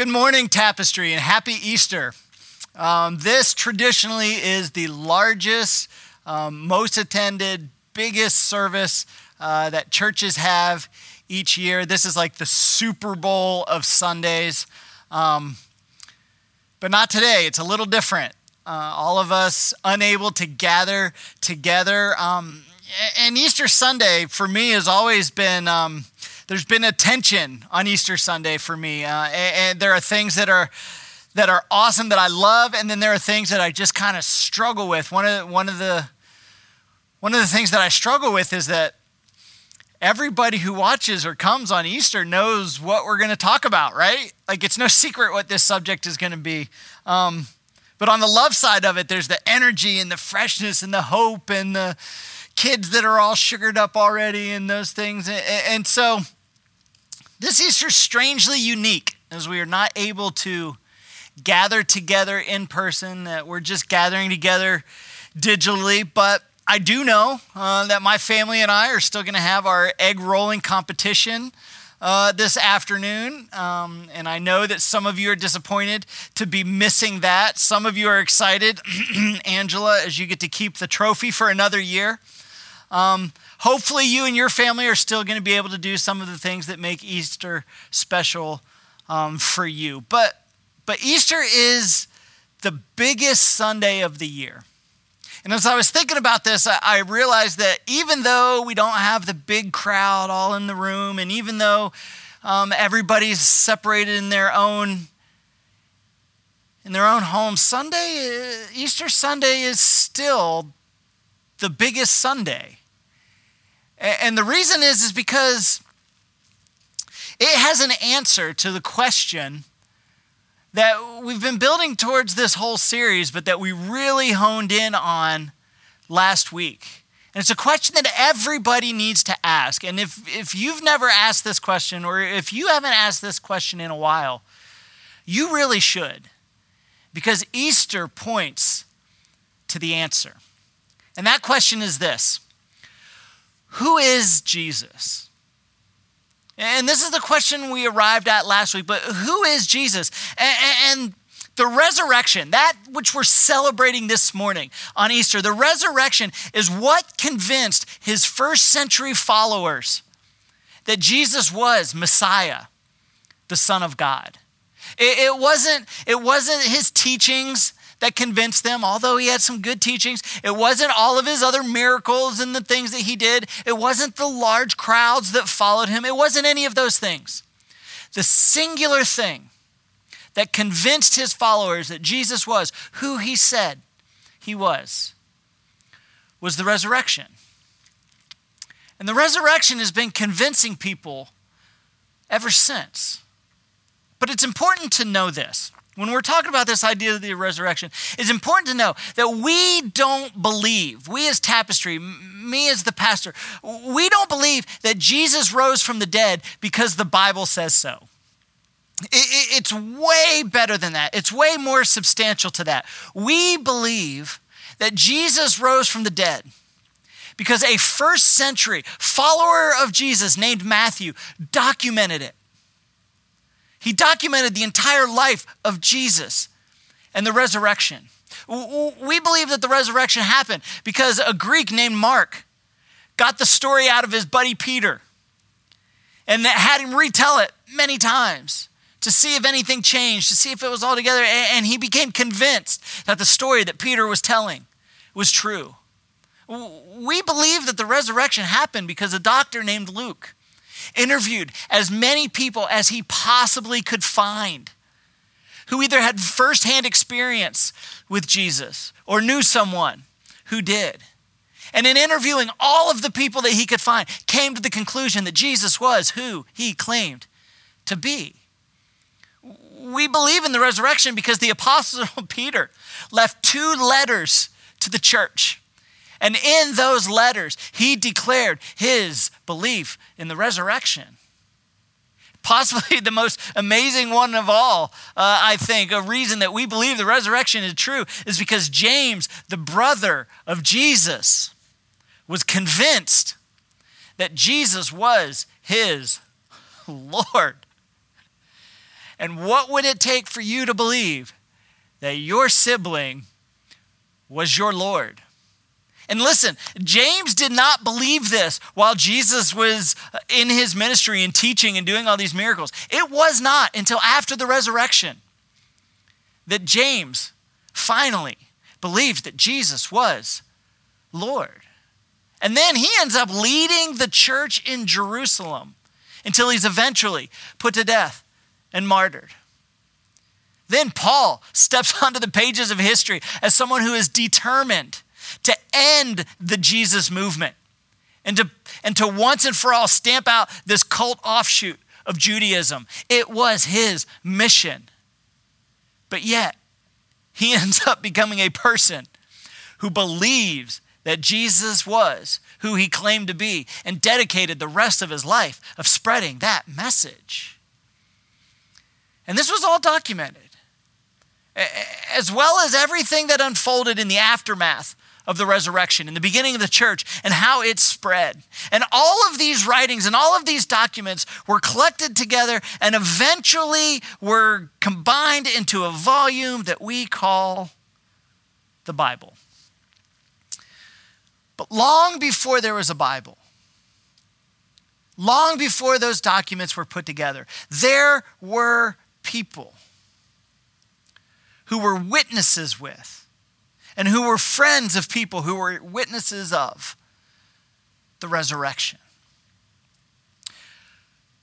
Good morning, Tapestry, and happy Easter. Um, this traditionally is the largest, um, most attended, biggest service uh, that churches have each year. This is like the Super Bowl of Sundays. Um, but not today, it's a little different. Uh, all of us unable to gather together. Um, and Easter Sunday for me has always been um, there's been a tension on Easter Sunday for me, uh, and, and, there are things that are that are awesome that I love, and then there are things that I just kind of struggle with. One of one of the one of the things that I struggle with is that everybody who watches or comes on Easter knows what we're going to talk about, right? Like it's no secret what this subject is going to be. Um, but on the love side of it, there's the energy and the freshness and the hope and the kids that are all sugared up already and those things. And, and so this Easter strangely unique as we are not able to gather together in person, that we're just gathering together digitally. But I do know uh, that my family and I are still going to have our egg rolling competition. Uh, this afternoon. Um, and I know that some of you are disappointed to be missing that. Some of you are excited, Angela, as you get to keep the trophy for another year. Um, hopefully, you and your family are still going to be able to do some of the things that make Easter special um, for you. But, but Easter is the biggest Sunday of the year. And as I was thinking about this, I, I realized that even though we don't have the big crowd all in the room, and even though um, everybody's separated in their own in their own home, Sunday, Easter Sunday is still the biggest Sunday. And the reason is, is because it has an answer to the question that we've been building towards this whole series, but that we really honed in on last week. And it's a question that everybody needs to ask. And if, if you've never asked this question, or if you haven't asked this question in a while, you really should. Because Easter points to the answer. And that question is this who is Jesus? And this is the question we arrived at last week, but who is Jesus? And, the resurrection, that which we're celebrating this morning on Easter, the resurrection is what convinced his first century followers that Jesus was Messiah, the Son of God. It, wasn't, it wasn't his teachings that convinced them, although he had some good teachings. It wasn't all of his other miracles and the things that he did. It wasn't the large crowds that followed him. It wasn't any of those things. The singular thing that convinced his followers that Jesus was who he said he was was the resurrection. And the resurrection has been convincing people ever since. But it's important to know this when we're talking about this idea of the resurrection, it's important to know that we don't believe, we as Tapestry, me as the pastor, we don't believe that Jesus rose from the dead because the Bible says so. It's way better than that. It's way more substantial to that. We believe that Jesus rose from the dead because a first century follower of Jesus named Matthew documented it. He documented the entire life of Jesus and the resurrection. We believe that the resurrection happened because a Greek named Mark got the story out of his buddy Peter and had him retell it many times to see if anything changed, to see if it was all together. And he became convinced that the story that Peter was telling was true. We believe that the resurrection happened because a doctor named Luke interviewed as many people as he possibly could find who either had firsthand experience with Jesus or knew someone who did. And in interviewing all of the people that he could find, came to the conclusion that Jesus was who he claimed to be. We believe in the resurrection because the apostle Peter left two letters to the church. And in those letters, he declared his belief in the resurrection. Possibly the most amazing one of all, uh, I think. A reason that we believe the resurrection is true is because James, the brother of Jesus, was convinced that Jesus was his Lord. And what would it take for you to believe that your sibling was your Lord? And listen, James did not believe this while Jesus was uh, in his ministry and teaching and doing all these miracles. It was not until after the resurrection that James finally believed that Jesus was Lord. And then he ends up leading the church in Jerusalem until he's eventually put to death and martyred. Then Paul steps onto the pages of history as someone who is determined to end the Jesus movement and to, and to once and for all stamp out this cult offshoot of Judaism. It was his mission. But yet, he ends up becoming a person who believes that Jesus was who he claimed to be and dedicated the rest of his life of spreading that message. And this was all documented, as well as everything that unfolded in the aftermath of the resurrection in the beginning of the church and how it spread. And all of these writings and all of these documents were collected together and eventually were combined into a volume that we call the Bible. But long before there was a Bible, long before those documents were put together, there were people who were witnesses with and who were friends of people who were witnesses of the resurrection.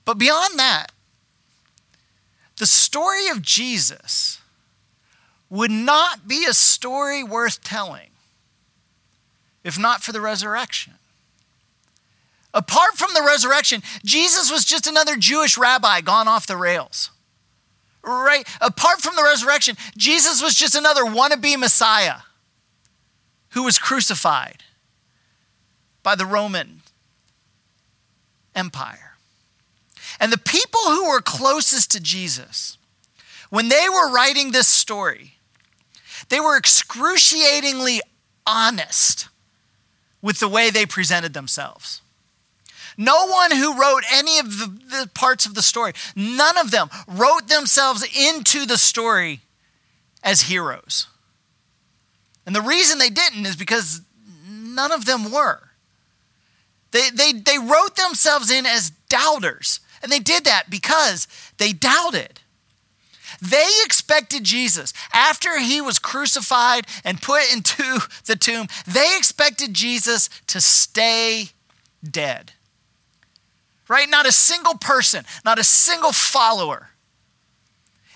But beyond that, the story of Jesus would not be a story worth telling if not for the resurrection. Apart from the resurrection, Jesus was just another Jewish rabbi gone off the rails. Right? Apart from the resurrection, Jesus was just another wannabe Messiah who was crucified by the Roman Empire. And the people who were closest to Jesus, when they were writing this story, they were excruciatingly honest with the way they presented themselves. No one who wrote any of the, the, parts of the story, none of them wrote themselves into the story as heroes. And the reason they didn't is because none of them were. They, they, they wrote themselves in as doubters. And they did that because they doubted. They expected Jesus, after he was crucified and put into the tomb, they expected Jesus to stay dead. Right? Not a single person, not a single follower,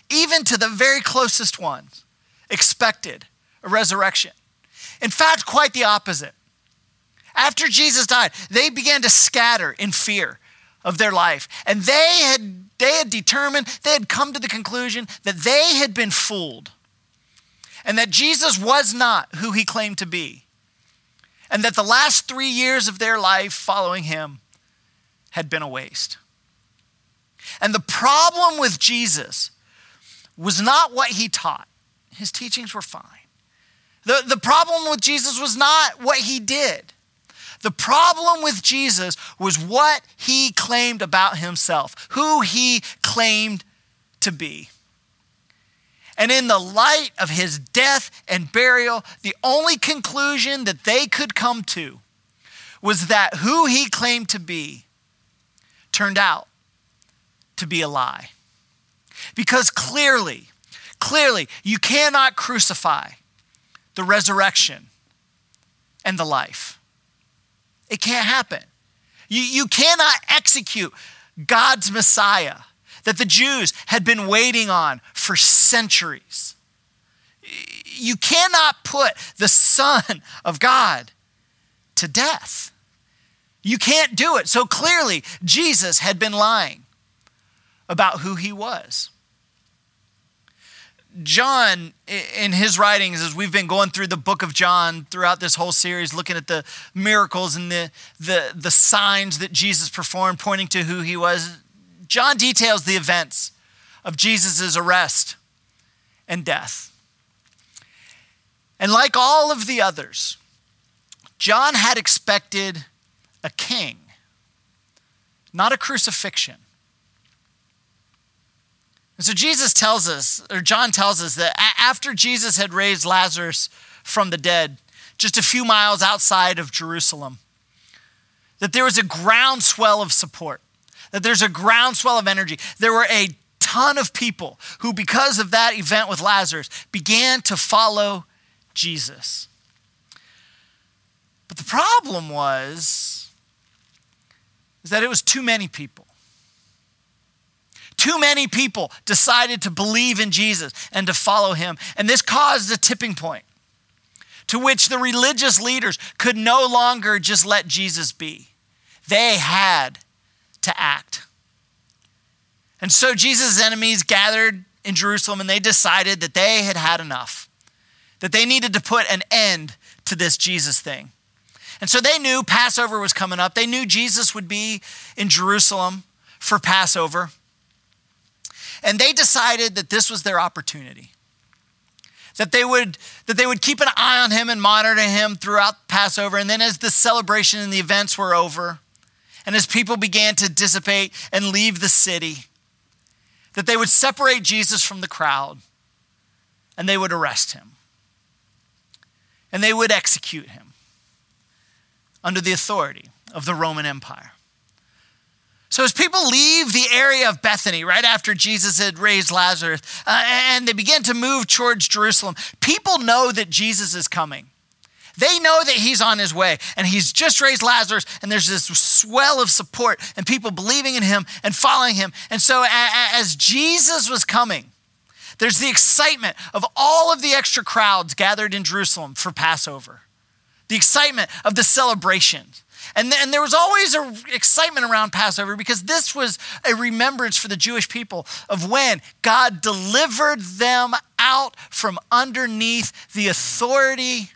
even to the very closest ones, expected a resurrection. In fact, quite the opposite. After Jesus died, they began to scatter in fear of their life. And they had, they had determined, they had come to the conclusion that they had been fooled and that Jesus was not who he claimed to be. And that the last three years of their life following him had been a waste. And the problem with Jesus was not what he taught, his teachings were fine. The, the problem with Jesus was not what he did. The problem with Jesus was what he claimed about himself, who he claimed to be. And in the light of his death and burial, the only conclusion that they could come to was that who he claimed to be turned out to be a lie. Because clearly, clearly, you cannot crucify the resurrection, and the life. It can't happen. You, you cannot execute God's Messiah that the Jews had been waiting on for centuries. You cannot put the Son of God to death. You can't do it. So clearly, Jesus had been lying about who he was. John, in his writings, as we've been going through the book of John throughout this whole series, looking at the miracles and the, the, the signs that Jesus performed, pointing to who he was, John details the events of Jesus' arrest and death. And like all of the others, John had expected a king, not a crucifixion. And so Jesus tells us, or John tells us, that after Jesus had raised Lazarus from the dead, just a few miles outside of Jerusalem, that there was a groundswell of support, that there's a groundswell of energy. There were a ton of people who, because of that event with Lazarus, began to follow Jesus. But the problem was is that it was too many people. Too many people decided to believe in Jesus and to follow him. And this caused a tipping point to which the religious leaders could no longer just let Jesus be. They had to act. And so Jesus' enemies gathered in Jerusalem and they decided that they had had enough, that they needed to put an end to this Jesus thing. And so they knew Passover was coming up. They knew Jesus would be in Jerusalem for Passover. And they decided that this was their opportunity. That they would that they would keep an eye on him and monitor him throughout Passover. And then as the celebration and the events were over, and as people began to dissipate and leave the city, that they would separate Jesus from the crowd and they would arrest him. And they would execute him under the authority of the Roman Empire. So, as people leave the area of Bethany right after Jesus had raised Lazarus uh, and they begin to move towards Jerusalem, people know that Jesus is coming. They know that he's on his way and he's just raised Lazarus, and there's this swell of support and people believing in him and following him. And so, as Jesus was coming, there's the excitement of all of the extra crowds gathered in Jerusalem for Passover, the excitement of the celebrations. And, and there was always excitement around Passover because this was a remembrance for the Jewish people of when God delivered them out from underneath the authority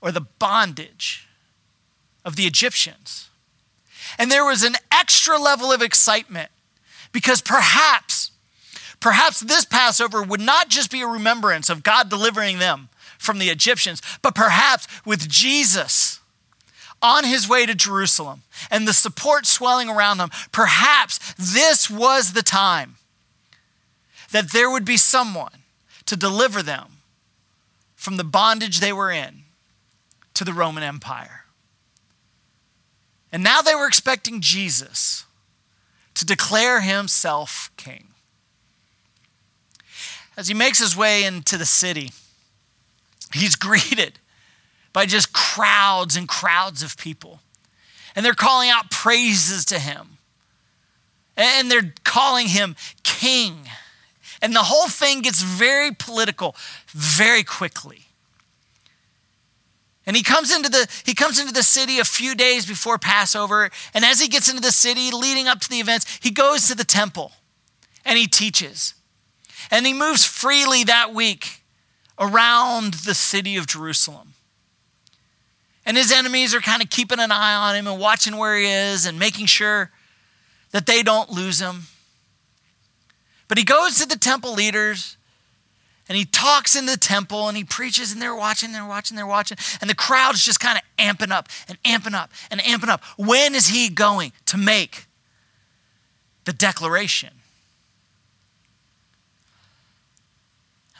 or the bondage of the Egyptians. And there was an extra level of excitement because perhaps, perhaps this Passover would not just be a remembrance of God delivering them from the Egyptians, but perhaps with Jesus on his way to Jerusalem and the support swelling around him, perhaps this was the time that there would be someone to deliver them from the bondage they were in to the Roman Empire. And now they were expecting Jesus to declare himself king. As he makes his way into the city, he's greeted by just crowds and crowds of people. And they're calling out praises to him. And they're calling him king. And the whole thing gets very political very quickly. And he comes into the he comes into the city a few days before Passover, and as he gets into the city leading up to the events, he goes to the temple and he teaches. And he moves freely that week around the city of Jerusalem. And his enemies are kind of keeping an eye on him and watching where he is and making sure that they don't lose him. But he goes to the temple leaders and he talks in the temple and he preaches and they're watching, they're watching, they're watching. And the crowd's just kind of amping up and amping up and amping up. When is he going to make the declaration?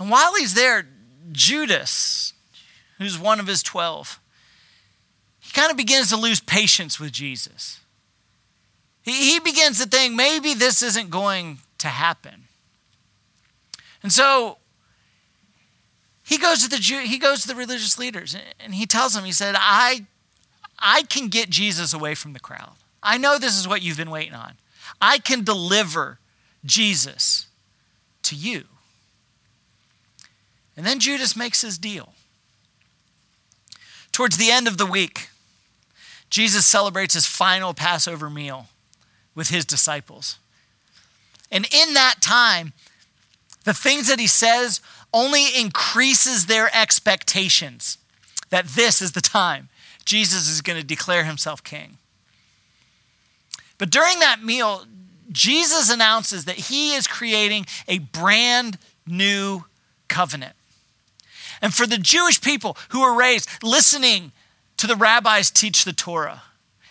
And while he's there, Judas, who's one of his 12, he kind of begins to lose patience with Jesus. He, he begins to think maybe this isn't going to happen. And so he goes to the Jew, he goes to the religious leaders and he tells them, he said, I, I can get Jesus away from the crowd. I know this is what you've been waiting on. I can deliver Jesus to you. And then Judas makes his deal. Towards the end of the week, Jesus celebrates his final Passover meal with his disciples. And in that time, the things that he says only increases their expectations that this is the time Jesus is going to declare himself king. But during that meal, Jesus announces that he is creating a brand new covenant. And for the Jewish people who were raised listening to the rabbis teach the Torah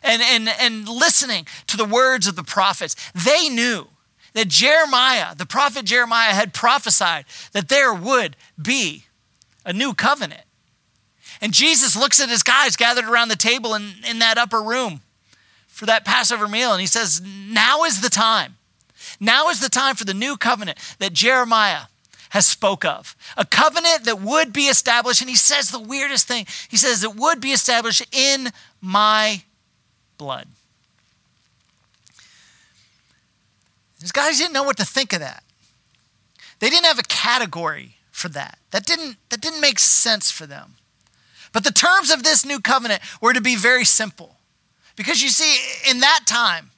and, and, and listening to the words of the prophets, they knew that Jeremiah, the prophet Jeremiah, had prophesied that there would be a new covenant. And Jesus looks at his guys gathered around the table in, in that upper room for that Passover meal, and he says, Now is the time. Now is the time for the new covenant that Jeremiah has spoke of. A covenant that would be established, and he says the weirdest thing. He says it would be established in my blood. These guys didn't know what to think of that. They didn't have a category for that. That didn't, that didn't make sense for them. But the terms of this new covenant were to be very simple. Because you see, in that time,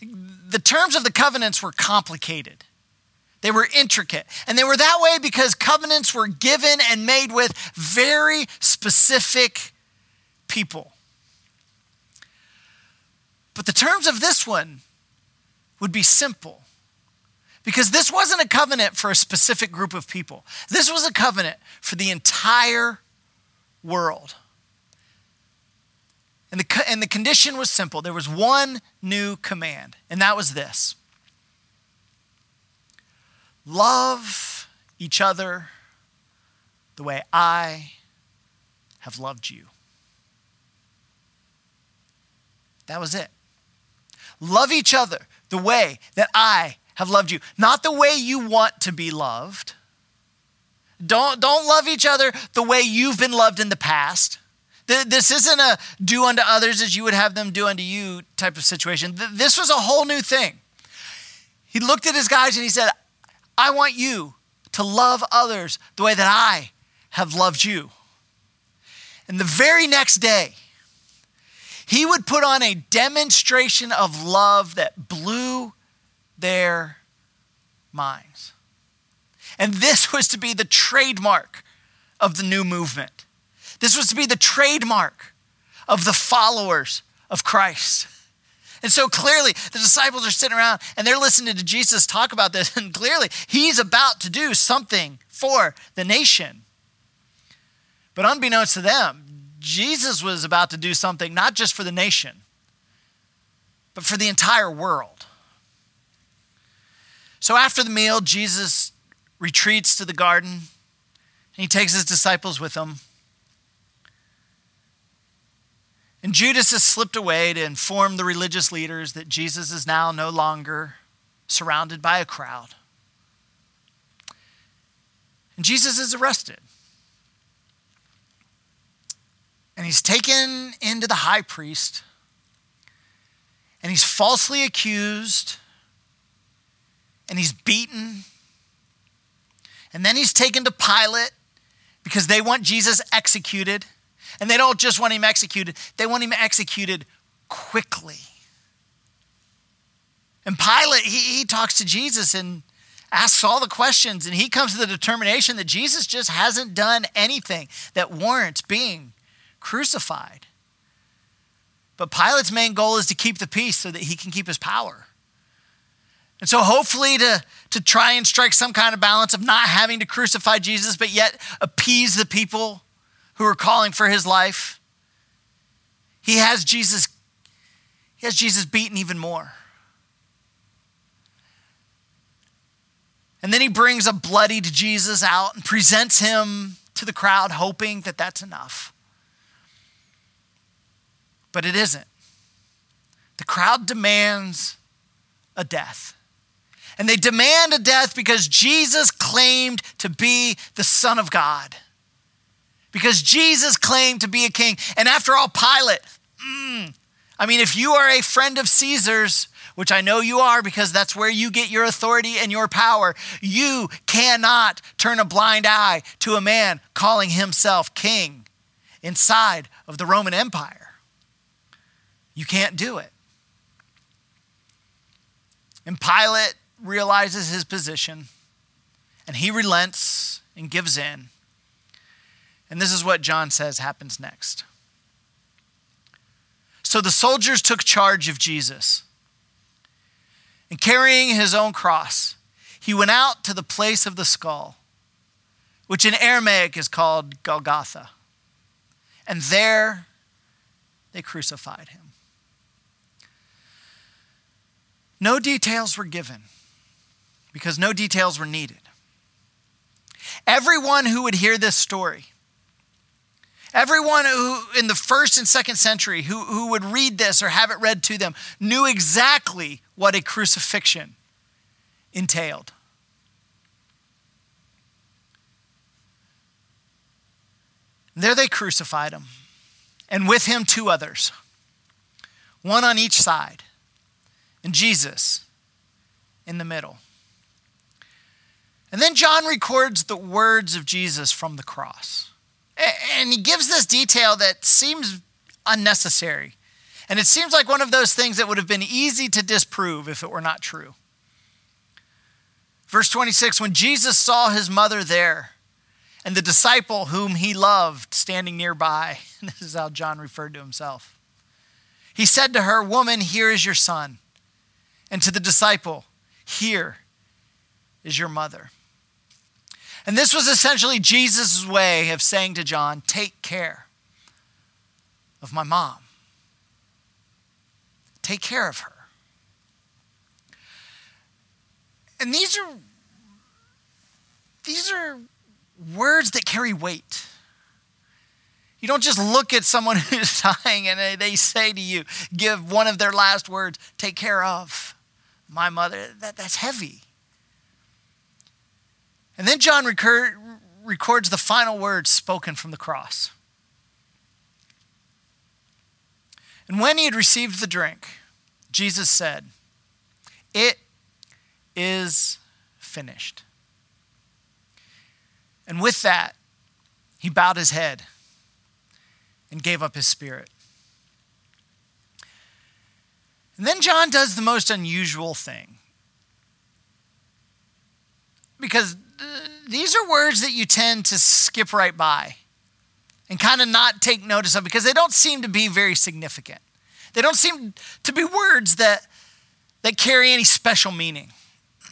the terms of the covenants were complicated. They were intricate. And they were that way because covenants were given and made with very specific people. But the terms of this one would be simple because this wasn't a covenant for a specific group of people, this was a covenant for the entire world. And the, and the condition was simple there was one new command, and that was this love each other the way I have loved you. That was it. Love each other the way that I have loved you, not the way you want to be loved. Don't, don't love each other the way you've been loved in the past. This isn't a do unto others as you would have them do unto you type of situation. This was a whole new thing. He looked at his guys and he said, I want you to love others the way that I have loved you. And the very next day, he would put on a demonstration of love that blew their minds. And this was to be the trademark of the new movement. This was to be the trademark of the followers of Christ. And so clearly, the disciples are sitting around and they're listening to Jesus talk about this, and clearly, he's about to do something for the nation. But unbeknownst to them, Jesus was about to do something not just for the nation, but for the entire world. So after the meal, Jesus retreats to the garden and he takes his disciples with him. And Judas has slipped away to inform the religious leaders that Jesus is now no longer surrounded by a crowd. And Jesus is arrested. And he's taken into the high priest. And he's falsely accused. And he's beaten. And then he's taken to Pilate because they want Jesus executed. And they don't just want him executed, they want him executed quickly. And Pilate, he, he talks to Jesus and asks all the questions, and he comes to the determination that Jesus just hasn't done anything that warrants being crucified. But Pilate's main goal is to keep the peace so that he can keep his power. And so, hopefully, to, to try and strike some kind of balance of not having to crucify Jesus, but yet appease the people who are calling for his life. He has Jesus, he has Jesus beaten even more. And then he brings a bloodied Jesus out and presents him to the crowd, hoping that that's enough. But it isn't. The crowd demands a death. And they demand a death because Jesus claimed to be the Son of God because Jesus claimed to be a king. And after all, Pilate, mm, I mean, if you are a friend of Caesar's, which I know you are because that's where you get your authority and your power, you cannot turn a blind eye to a man calling himself king inside of the Roman Empire. You can't do it. And Pilate realizes his position and he relents and gives in. And this is what John says happens next. So the soldiers took charge of Jesus. And carrying his own cross, he went out to the place of the skull, which in Aramaic is called Golgotha. And there they crucified him. No details were given because no details were needed. Everyone who would hear this story, everyone who in the first and second century who, who would read this or have it read to them, knew exactly what a crucifixion entailed. There they crucified him, and with him two others, one on each side, and Jesus in the middle. And then John records the words of Jesus from the cross. And he gives this detail that seems unnecessary. And it seems like one of those things that would have been easy to disprove if it were not true. Verse 26 When Jesus saw his mother there and the disciple whom he loved standing nearby, this is how John referred to himself, he said to her, Woman, here is your son. And to the disciple, Here is your mother. And this was essentially Jesus' way of saying to John, Take care of my mom. Take care of her. And these are these are words that carry weight. You don't just look at someone who's dying and they say to you, give one of their last words, take care of my mother. That, that's heavy. And then John recur, records the final words spoken from the cross. And when he had received the drink, Jesus said, It is finished. And with that, he bowed his head and gave up his spirit. And then John does the most unusual thing. Because these are words that you tend to skip right by and kind of not take notice of because they don't seem to be very significant. They don't seem to be words that, that carry any special meaning.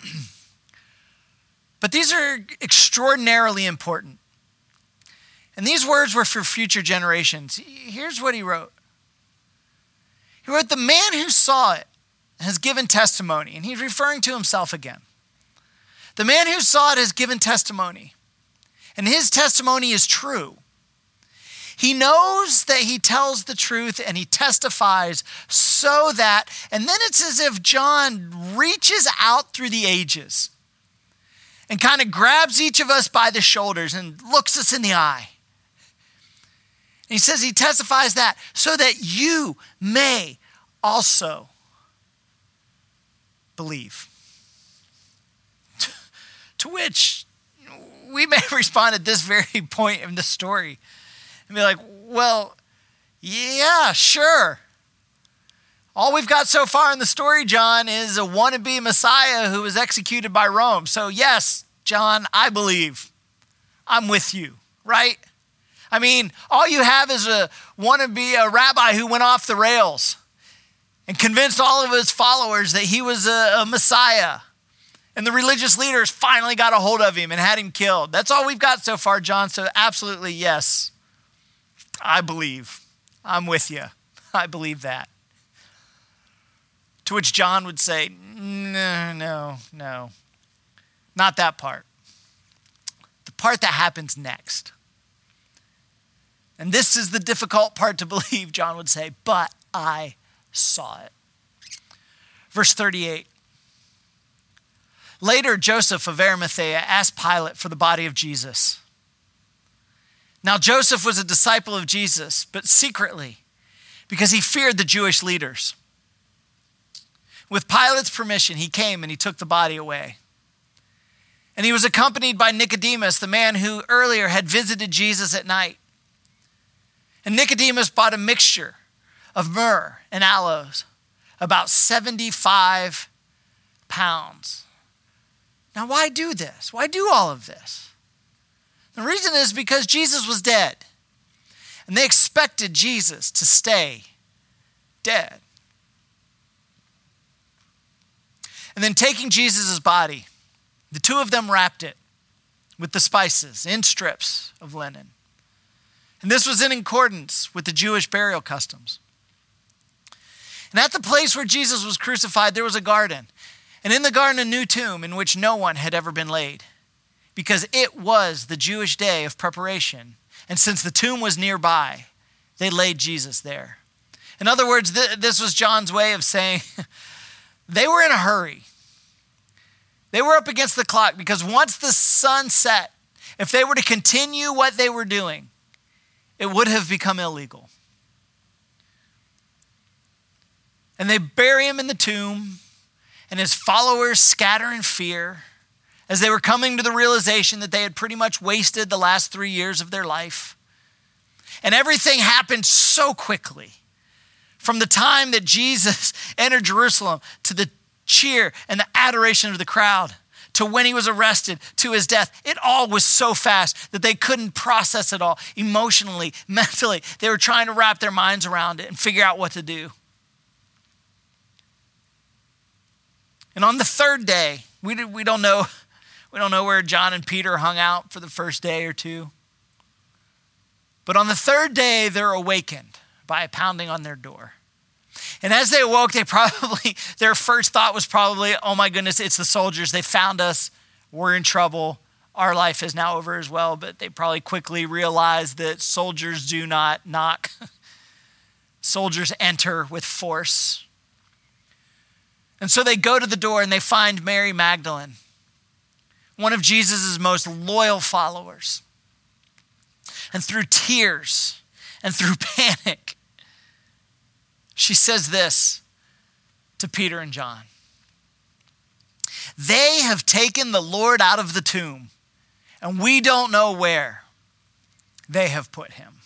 but these are extraordinarily important. And these words were for future generations. Here's what he wrote He wrote, The man who saw it has given testimony, and he's referring to himself again. The man who saw it has given testimony, and his testimony is true. He knows that he tells the truth and he testifies so that, and then it's as if John reaches out through the ages and kind of grabs each of us by the shoulders and looks us in the eye. And he says he testifies that so that you may also believe. To which we may respond at this very point in the story and be like, well, yeah, sure. All we've got so far in the story, John, is a wannabe Messiah who was executed by Rome. So, yes, John, I believe. I'm with you, right? I mean, all you have is a wannabe a rabbi who went off the rails and convinced all of his followers that he was a, a Messiah. And the religious leaders finally got a hold of him and had him killed. That's all we've got so far, John. So, absolutely, yes. I believe. I'm with you. I believe that. To which John would say, No, no, no. Not that part. The part that happens next. And this is the difficult part to believe, John would say, but I saw it. Verse 38 Later, Joseph of Arimathea asked Pilate for the body of Jesus. Now, Joseph was a disciple of Jesus, but secretly, because he feared the Jewish leaders. With Pilate's permission, he came and he took the body away. And he was accompanied by Nicodemus, the man who earlier had visited Jesus at night. And Nicodemus bought a mixture of myrrh and aloes, about 75 pounds. Now, why do this? Why do all of this? The reason is because Jesus was dead. And they expected Jesus to stay dead. And then taking Jesus' body, the two of them wrapped it with the spices in strips of linen. And this was in accordance with the Jewish burial customs. And at the place where Jesus was crucified, there was a garden. And in the garden, a new tomb in which no one had ever been laid, because it was the Jewish day of preparation. And since the tomb was nearby, they laid Jesus there. In other words, th- this was John's way of saying they were in a hurry. They were up against the clock because once the sun set, if they were to continue what they were doing, it would have become illegal. And they bury him in the tomb, and his followers scatter in fear as they were coming to the realization that they had pretty much wasted the last three years of their life. And everything happened so quickly. From the time that Jesus entered Jerusalem to the cheer and the adoration of the crowd to when he was arrested to his death, it all was so fast that they couldn't process it all emotionally, mentally. They were trying to wrap their minds around it and figure out what to do. And on the third day, we, did, we, don't know, we don't know where John and Peter hung out for the first day or two. But on the third day, they're awakened by a pounding on their door. And as they awoke, they probably, their first thought was probably, oh my goodness, it's the soldiers. They found us. We're in trouble. Our life is now over as well. But they probably quickly realized that soldiers do not knock, soldiers enter with force. And so they go to the door and they find Mary Magdalene, one of Jesus' most loyal followers. And through tears and through panic, she says this to Peter and John They have taken the Lord out of the tomb, and we don't know where they have put him.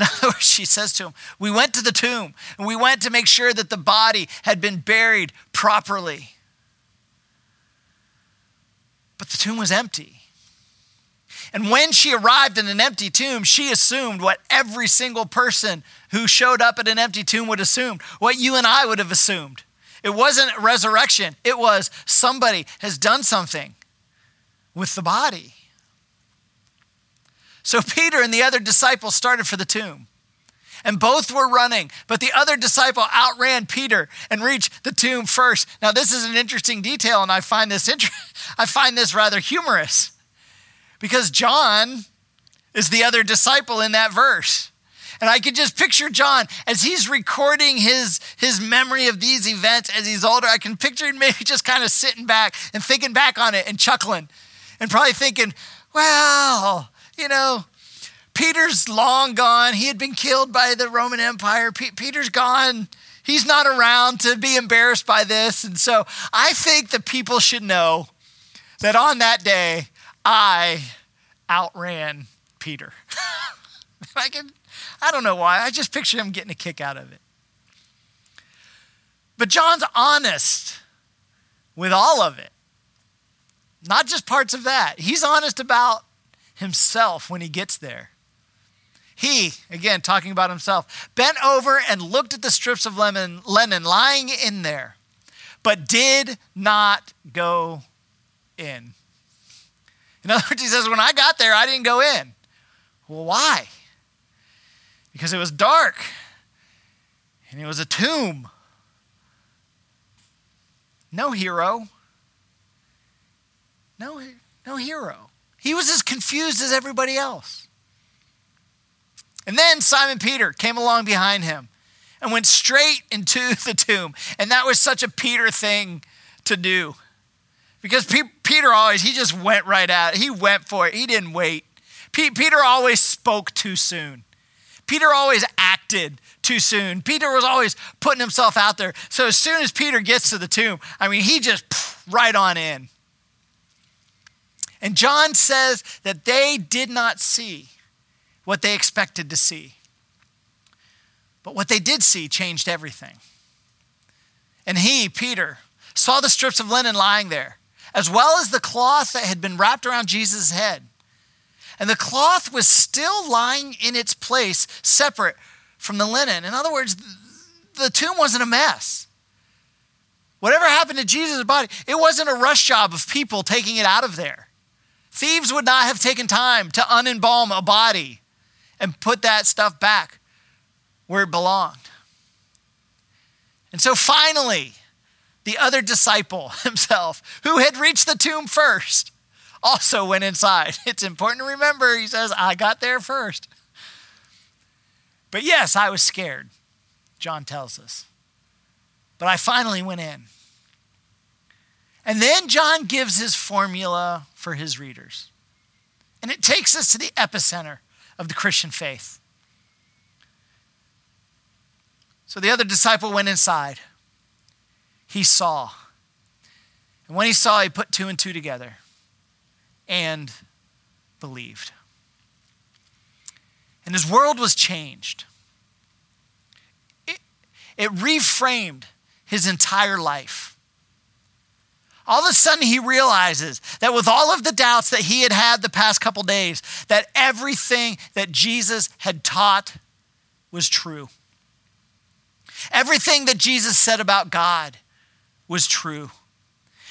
In other words, she says to him, We went to the tomb and we went to make sure that the body had been buried properly. But the tomb was empty. And when she arrived in an empty tomb, she assumed what every single person who showed up at an empty tomb would assume, what you and I would have assumed. It wasn't resurrection, it was somebody has done something with the body. So Peter and the other disciple started for the tomb. And both were running, but the other disciple outran Peter and reached the tomb first. Now, this is an interesting detail, and I find this inter- I find this rather humorous because John is the other disciple in that verse. And I could just picture John as he's recording his, his memory of these events as he's older. I can picture him maybe just kind of sitting back and thinking back on it and chuckling and probably thinking, well, you know, Peter's long gone. He had been killed by the Roman Empire. Peter's gone. He's not around to be embarrassed by this. And so I think that people should know that on that day, I outran Peter. I can, I don't know why. I just picture him getting a kick out of it. But John's honest with all of it, not just parts of that. He's honest about himself when he gets there. He, again, talking about himself, bent over and looked at the strips of lemon, linen lying in there, but did not go in. In other words, he says, When I got there, I didn't go in. Well, why? Because it was dark and it was a tomb. No hero. No, no hero. He was as confused as everybody else. And then Simon Peter came along behind him and went straight into the tomb. And that was such a Peter thing to do. Because Peter always, he just went right at it. He went for it. He didn't wait. Peter always spoke too soon. Peter always acted too soon. Peter was always putting himself out there. So as soon as Peter gets to the tomb, I mean, he just right on in. And John says that they did not see what they expected to see. But what they did see changed everything. And he, Peter, saw the strips of linen lying there, as well as the cloth that had been wrapped around Jesus' head. And the cloth was still lying in its place, separate from the linen. In other words, the tomb wasn't a mess. Whatever happened to Jesus' body, it wasn't a rush job of people taking it out of there. Thieves would not have taken time to unembalm a body and put that stuff back where it belonged. And so finally, the other disciple himself, who had reached the tomb first, also went inside. It's important to remember, he says, I got there first. But yes, I was scared, John tells us. But I finally went in. And then John gives his formula for his readers. And it takes us to the epicenter of the Christian faith. So the other disciple went inside. He saw. And when he saw, he put two and two together and believed. And his world was changed. It, it reframed his entire life. All of a sudden, he realizes that with all of the doubts that he had had the past couple days, that everything that Jesus had taught was true. Everything that Jesus said about God was true.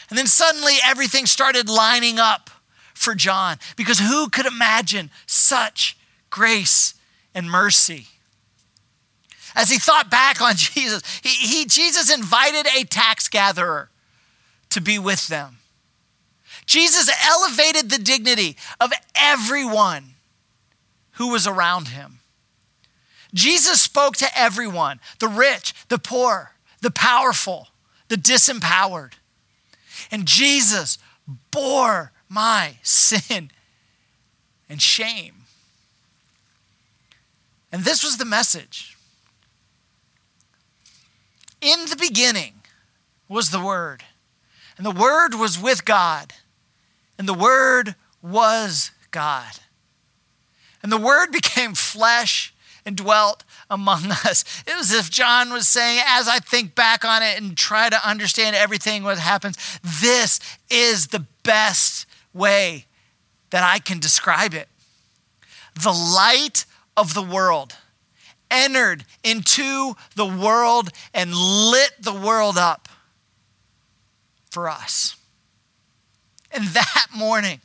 And then suddenly everything started lining up for John because who could imagine such grace and mercy? As he thought back on Jesus, he, he, Jesus invited a tax gatherer to be with them. Jesus elevated the dignity of everyone who was around him. Jesus spoke to everyone the rich, the poor, the powerful, the disempowered. And Jesus bore my sin and shame. And this was the message. In the beginning was the Word, and the Word was with God, and the Word was God. And the Word became flesh and dwelt among us. It was as if John was saying, as I think back on it and try to understand everything what happens, this is the best way that I can describe it. The light of the world entered into the world and lit the world up for us. And that morning,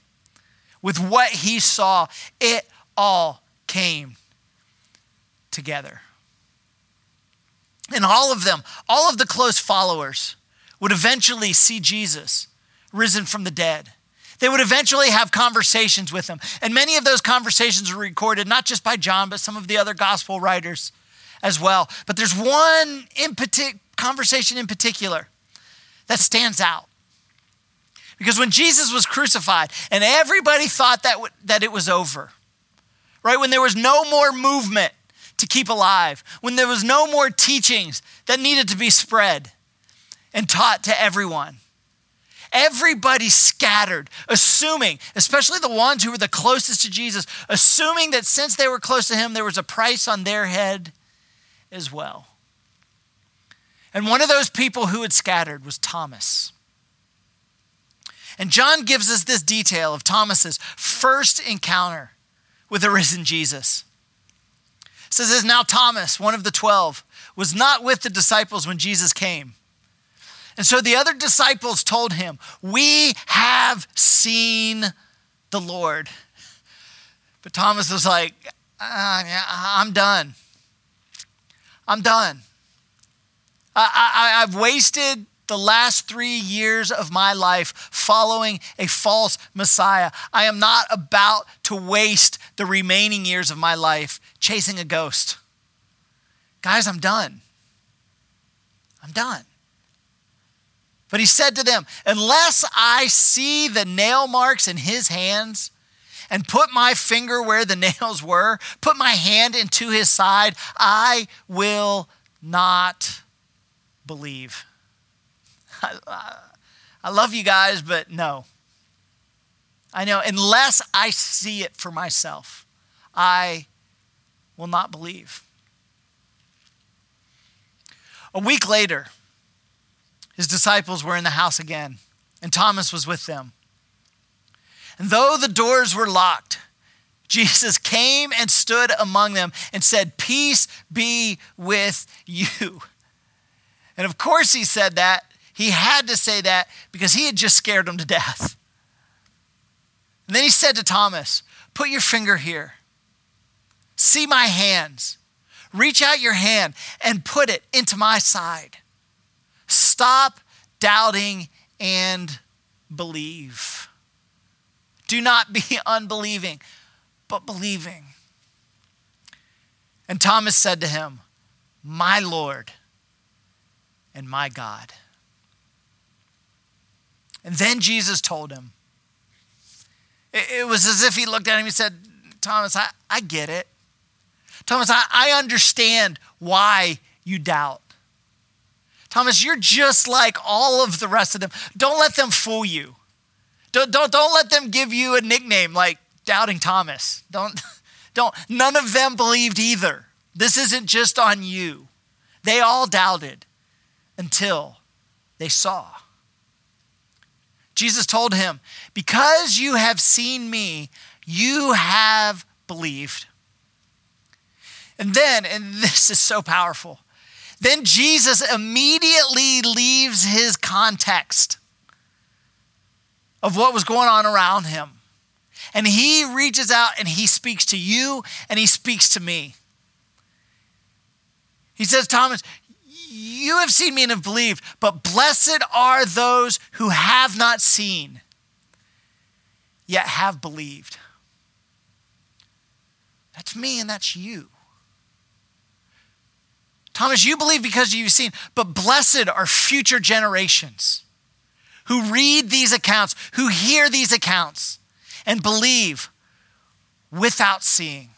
with what he saw, it all came together. And all of them, all of the close followers, would eventually see Jesus risen from the dead. They would eventually have conversations with him. And many of those conversations were recorded, not just by John, but some of the other gospel writers as well. But there's one conversation in particular that stands out. Because when Jesus was crucified and everybody thought that, w- that it was over, right? When there was no more movement to keep alive, when there was no more teachings that needed to be spread and taught to everyone. Everybody scattered, assuming, especially the ones who were the closest to Jesus, assuming that since they were close to him, there was a price on their head as well. And one of those people who had scattered was Thomas. And John gives us this detail of Thomas's first encounter with the risen Jesus says this now Thomas, one of the 12, was not with the disciples when Jesus came. And so the other disciples told him, We have seen the Lord. But Thomas was like, uh, I'm done. I'm done. I, I've wasted the last three years of my life following a false Messiah. I am not about to waste the remaining years of my life chasing a ghost. Guys, I'm done. I'm done. But he said to them, Unless I see the nail marks in his hands, and put my finger where the nails were, put my hand into his side, I will not believe. I, I love you guys, but no. I know, unless I see it for myself, I will not believe. A week later, his disciples were in the house again, and Thomas was with them. And though the doors were locked, Jesus came and stood among them and said, Peace be with you. And of course, he said that he had to say that because he had just scared them to death. And then he said to Thomas, Put your finger here. See my hands. Reach out your hand and put it into my side. stop doubting and believe. Do not be unbelieving, but believing. And Thomas said to him, My Lord and my God. And then Jesus told him, it, was as if he looked at him and said, Thomas, I, I get it. Thomas, I, I understand why you doubt. Thomas, you're just like all of the rest of them. Don't let them fool you. Don't, don't, don't let them give you a nickname like Doubting Thomas. Don't, don't. None of them believed either. This isn't just on you. They all doubted until they saw. Jesus told him, Because you have seen me, you have believed. And then, and this is so powerful, then Jesus immediately leaves his context of what was going on around him. And he reaches out and he speaks to you and he speaks to me. He says, Thomas, you have seen me and have believed, but blessed are those who have not seen, yet have believed. That's me and that's you. Thomas, you believe because you've seen, but blessed are future generations who read these accounts, who hear these accounts, and believe without seeing.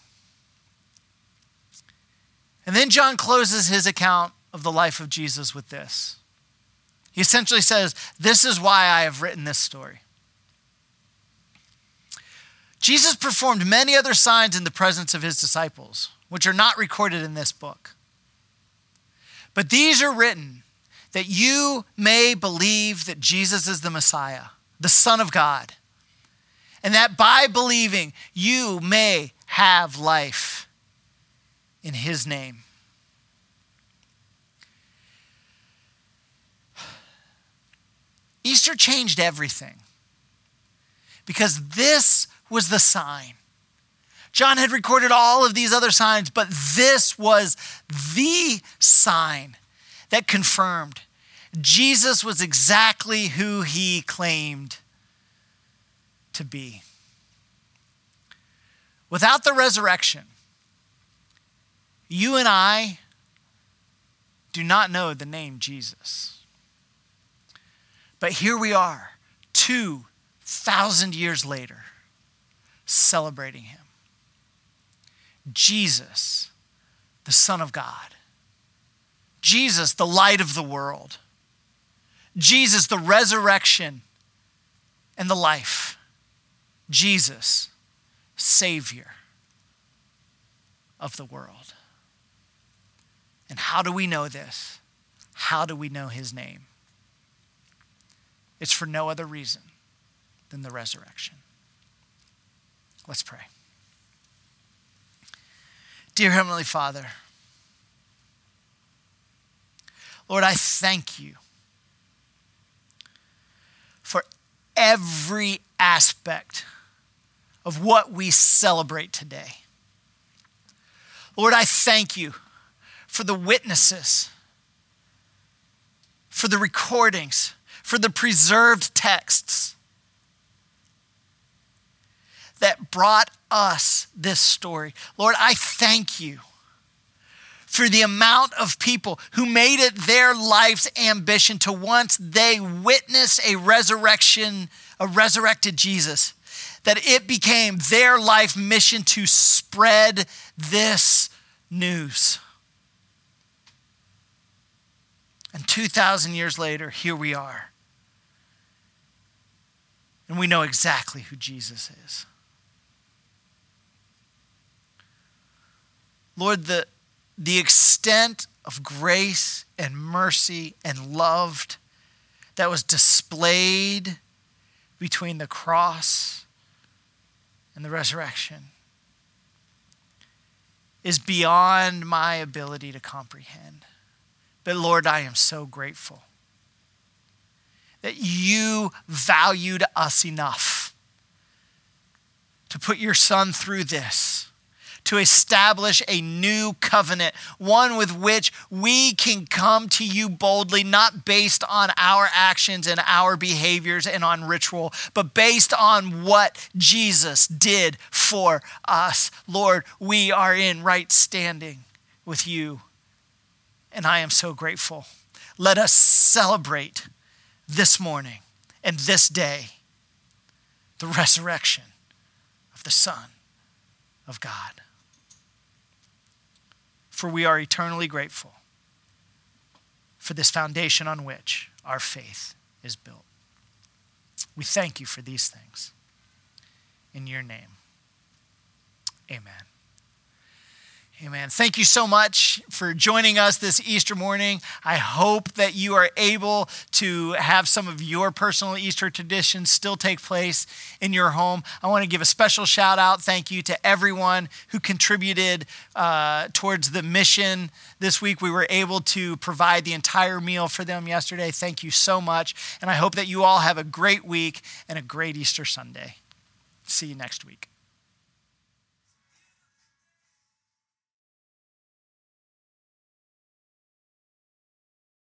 And then John closes his account of the life of Jesus with this. He essentially says, This is why I have written this story. Jesus performed many other signs in the presence of his disciples, which are not recorded in this book. But these are written that you may believe that Jesus is the Messiah, the Son of God, and that by believing you may have life in his name. Easter changed everything because this was the sign. John had recorded all of these other signs, but this was the sign that confirmed Jesus was exactly who he claimed to be. Without the resurrection, you and I do not know the name Jesus. But here we are, 2,000 years later, celebrating him. Jesus, the Son of God. Jesus, the light of the world. Jesus, the resurrection and the life. Jesus, Savior of the world. And how do we know this? How do we know His name? It's for no other reason than the resurrection. Let's pray. Dear Heavenly Father, Lord, I thank you for every aspect of what we celebrate today. Lord, I thank you for the witnesses, for the recordings, for the preserved texts that brought us this story. Lord, I thank you for the amount of people who made it their life's ambition to once they witness a resurrection, a resurrected Jesus, that it became their life mission to spread this news. And 2,000 years later, here we are. And we know exactly who Jesus is. Lord, the, the extent of grace and mercy and love that was displayed between the cross and the resurrection is beyond my ability to comprehend. But Lord, I am so grateful that you valued us enough to put your son through this to establish a new covenant, one with which we can come to you boldly, not based on our actions and our behaviors and on ritual, but based on what Jesus did for us. Lord, we are in right standing with you, and I am so grateful. Let us celebrate this morning and this day the resurrection of the Son of God. For we are eternally grateful for this foundation on which our faith is built. We thank you for these things. In your name, amen. Amen. Thank you so much for joining us this Easter morning. I hope that you are able to have some of your personal Easter traditions still take place in your home. I want to give a special shout out, thank you to everyone who contributed uh, towards the mission this week. We were able to provide the entire meal for them yesterday. Thank you so much. And I hope that you all have a great week and a great Easter Sunday. See you next week.